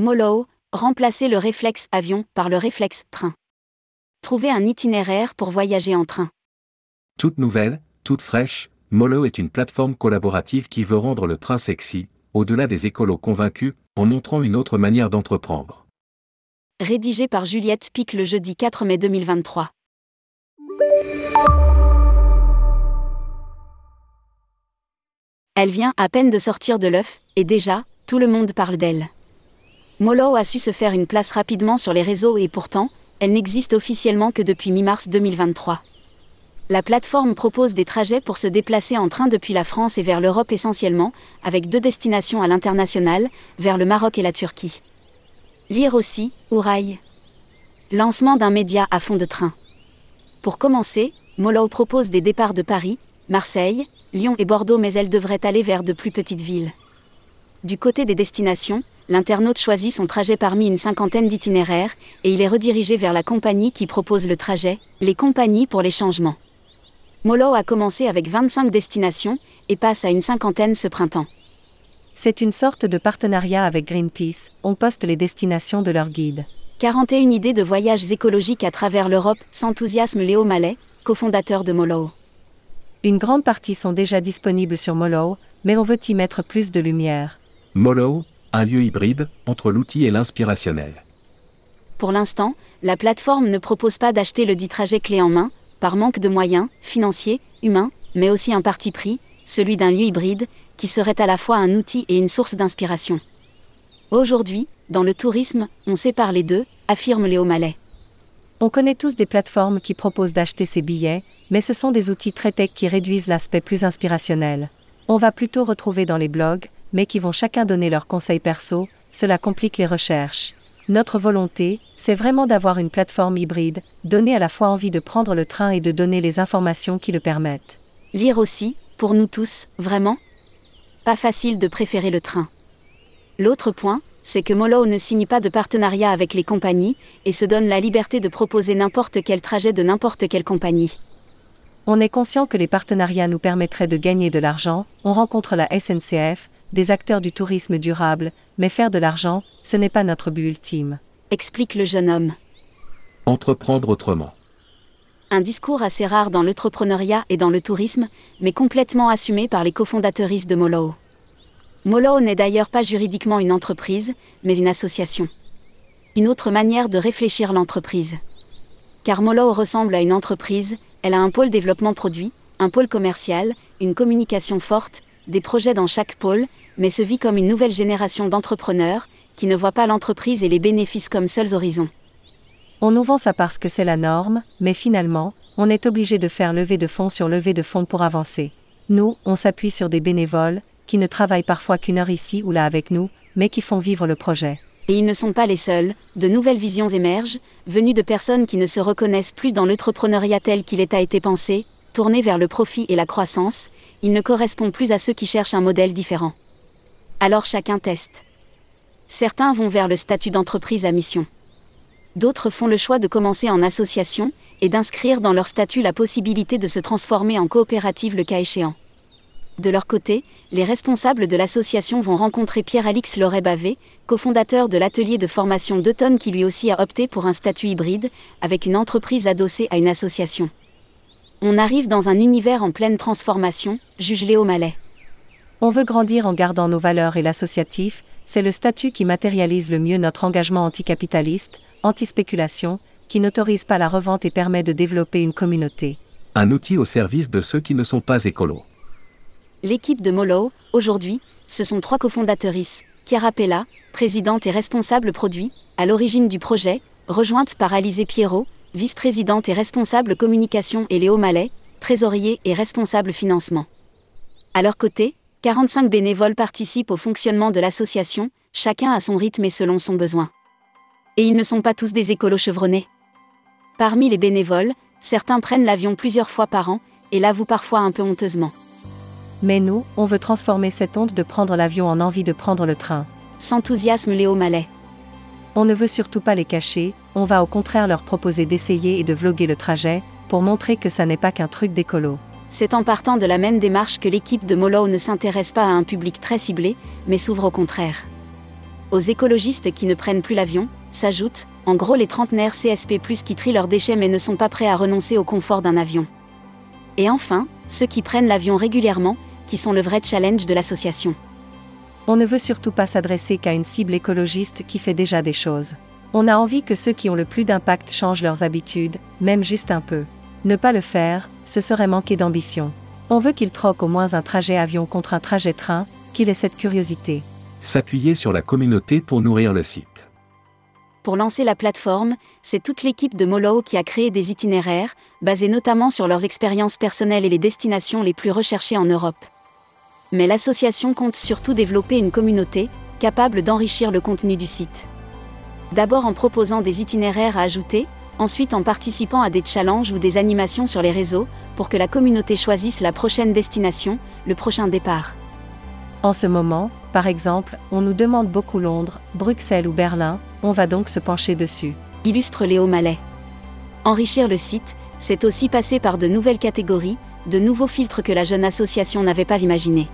Mollo, remplacer le réflexe avion par le réflexe train. Trouver un itinéraire pour voyager en train. Toute nouvelle, toute fraîche, Mollo est une plateforme collaborative qui veut rendre le train sexy, au-delà des écolos convaincus, en montrant une autre manière d'entreprendre. Rédigé par Juliette Pic le jeudi 4 mai 2023. Elle vient à peine de sortir de l'œuf, et déjà, tout le monde parle d'elle. Mollo a su se faire une place rapidement sur les réseaux et pourtant, elle n'existe officiellement que depuis mi-mars 2023. La plateforme propose des trajets pour se déplacer en train depuis la France et vers l'Europe essentiellement, avec deux destinations à l'international, vers le Maroc et la Turquie. Lire aussi, Ouraille. Lancement d'un média à fond de train. Pour commencer, Mollo propose des départs de Paris, Marseille, Lyon et Bordeaux, mais elle devrait aller vers de plus petites villes. Du côté des destinations, l'internaute choisit son trajet parmi une cinquantaine d'itinéraires, et il est redirigé vers la compagnie qui propose le trajet, les compagnies pour les changements. Mollo a commencé avec 25 destinations, et passe à une cinquantaine ce printemps. C'est une sorte de partenariat avec Greenpeace, on poste les destinations de leur guide. 41 idées de voyages écologiques à travers l'Europe, s'enthousiasme Léo Mallet, cofondateur de Mollo. Une grande partie sont déjà disponibles sur Mollo, mais on veut y mettre plus de lumière. Mollo, un lieu hybride entre l'outil et l'inspirationnel. Pour l'instant, la plateforme ne propose pas d'acheter le dit trajet clé en main, par manque de moyens, financiers, humains, mais aussi un parti pris, celui d'un lieu hybride, qui serait à la fois un outil et une source d'inspiration. Aujourd'hui, dans le tourisme, on sépare les deux, affirme Léo Mallet. On connaît tous des plateformes qui proposent d'acheter ces billets, mais ce sont des outils très tech qui réduisent l'aspect plus inspirationnel. On va plutôt retrouver dans les blogs, mais qui vont chacun donner leurs conseils perso, cela complique les recherches. Notre volonté, c'est vraiment d'avoir une plateforme hybride, donner à la fois envie de prendre le train et de donner les informations qui le permettent. Lire aussi, pour nous tous, vraiment? Pas facile de préférer le train. L'autre point, c'est que Mollo ne signe pas de partenariat avec les compagnies et se donne la liberté de proposer n'importe quel trajet de n'importe quelle compagnie. On est conscient que les partenariats nous permettraient de gagner de l'argent, on rencontre la SNCF, des acteurs du tourisme durable, mais faire de l'argent, ce n'est pas notre but ultime. Explique le jeune homme. Entreprendre autrement. Un discours assez rare dans l'entrepreneuriat et dans le tourisme, mais complètement assumé par les cofondateuristes de Mollo. Mollo n'est d'ailleurs pas juridiquement une entreprise, mais une association. Une autre manière de réfléchir l'entreprise. Car Mollo ressemble à une entreprise, elle a un pôle développement produit, un pôle commercial, une communication forte, des projets dans chaque pôle, mais se vit comme une nouvelle génération d'entrepreneurs, qui ne voient pas l'entreprise et les bénéfices comme seuls horizons. On nous vend ça parce que c'est la norme, mais finalement, on est obligé de faire lever de fonds sur lever de fonds pour avancer. Nous, on s'appuie sur des bénévoles, qui ne travaillent parfois qu'une heure ici ou là avec nous, mais qui font vivre le projet. Et ils ne sont pas les seuls, de nouvelles visions émergent, venues de personnes qui ne se reconnaissent plus dans l'entrepreneuriat tel qu'il est a été pensé, tourné vers le profit et la croissance, il ne correspond plus à ceux qui cherchent un modèle différent. Alors chacun teste. Certains vont vers le statut d'entreprise à mission. D'autres font le choix de commencer en association et d'inscrire dans leur statut la possibilité de se transformer en coopérative le cas échéant. De leur côté, les responsables de l'association vont rencontrer Pierre-Alix Loret-Bavé, cofondateur de l'atelier de formation d'Automne qui lui aussi a opté pour un statut hybride, avec une entreprise adossée à une association. On arrive dans un univers en pleine transformation, juge Léo Mallet. On veut grandir en gardant nos valeurs et l'associatif, c'est le statut qui matérialise le mieux notre engagement anticapitaliste, anti-spéculation, qui n'autorise pas la revente et permet de développer une communauté. Un outil au service de ceux qui ne sont pas écolos. L'équipe de Mollo, aujourd'hui, ce sont trois cofondatrices, Chiara Pella, présidente et responsable produit, à l'origine du projet, rejointe par Alizé Pierrot, vice-présidente et responsable communication et Léo Mallet, trésorier et responsable financement. À leur côté, 45 bénévoles participent au fonctionnement de l'association, chacun à son rythme et selon son besoin. Et ils ne sont pas tous des écolos chevronnés. Parmi les bénévoles, certains prennent l'avion plusieurs fois par an, et l'avouent parfois un peu honteusement. Mais nous, on veut transformer cette honte de prendre l'avion en envie de prendre le train. S'enthousiasme Léo Mallet. On ne veut surtout pas les cacher, on va au contraire leur proposer d'essayer et de vloguer le trajet, pour montrer que ça n'est pas qu'un truc d'écolo. C'est en partant de la même démarche que l'équipe de Mollo ne s'intéresse pas à un public très ciblé, mais s'ouvre au contraire. aux écologistes qui ne prennent plus l'avion, s'ajoutent, en gros les trentenaires CSP+, qui trient leurs déchets mais ne sont pas prêts à renoncer au confort d'un avion. Et enfin, ceux qui prennent l'avion régulièrement, qui sont le vrai challenge de l'association. On ne veut surtout pas s'adresser qu'à une cible écologiste qui fait déjà des choses. On a envie que ceux qui ont le plus d'impact changent leurs habitudes, même juste un peu. Ne pas le faire, ce serait manquer d'ambition. On veut qu'ils troquent au moins un trajet avion contre un trajet train, qu'il ait cette curiosité. S'appuyer sur la communauté pour nourrir le site. Pour lancer la plateforme, c'est toute l'équipe de Molo qui a créé des itinéraires, basés notamment sur leurs expériences personnelles et les destinations les plus recherchées en Europe. Mais l'association compte surtout développer une communauté, capable d'enrichir le contenu du site. D'abord en proposant des itinéraires à ajouter, ensuite en participant à des challenges ou des animations sur les réseaux, pour que la communauté choisisse la prochaine destination, le prochain départ. En ce moment, par exemple, on nous demande beaucoup Londres, Bruxelles ou Berlin, on va donc se pencher dessus. Illustre Léo Mallet. Enrichir le site, c'est aussi passer par de nouvelles catégories, de nouveaux filtres que la jeune association n'avait pas imaginés.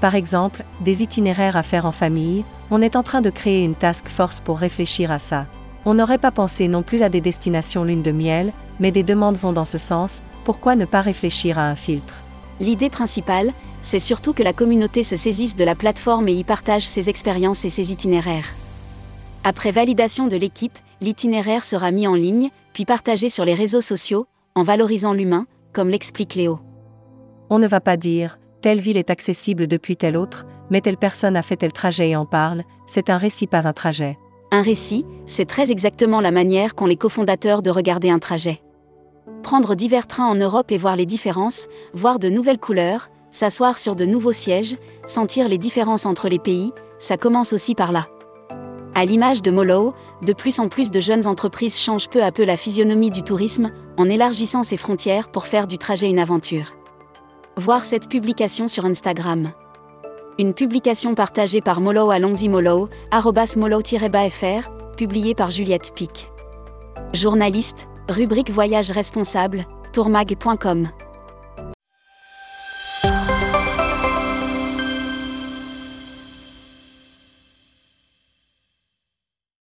Par exemple, des itinéraires à faire en famille, on est en train de créer une task force pour réfléchir à ça. On n'aurait pas pensé non plus à des destinations lune de miel, mais des demandes vont dans ce sens, pourquoi ne pas réfléchir à un filtre? L'idée principale, c'est surtout que la communauté se saisisse de la plateforme et y partage ses expériences et ses itinéraires. Après validation de l'équipe, l'itinéraire sera mis en ligne, puis partagé sur les réseaux sociaux, en valorisant l'humain, comme l'explique Léo. On ne va pas dire, telle ville est accessible depuis telle autre, mais telle personne a fait tel trajet et en parle, c'est un récit pas un trajet. Un récit, c'est très exactement la manière qu'ont les cofondateurs de regarder un trajet. Prendre divers trains en Europe et voir les différences, voir de nouvelles couleurs, s'asseoir sur de nouveaux sièges, sentir les différences entre les pays, ça commence aussi par là. À l'image de Molo, de plus en plus de jeunes entreprises changent peu à peu la physionomie du tourisme, en élargissant ses frontières pour faire du trajet une aventure. Voir cette publication sur Instagram. Une publication partagée par Molo à Molo, arrobas molo-fr, publiée par Juliette Pic. Journaliste, rubrique Voyage responsable, tourmag.com.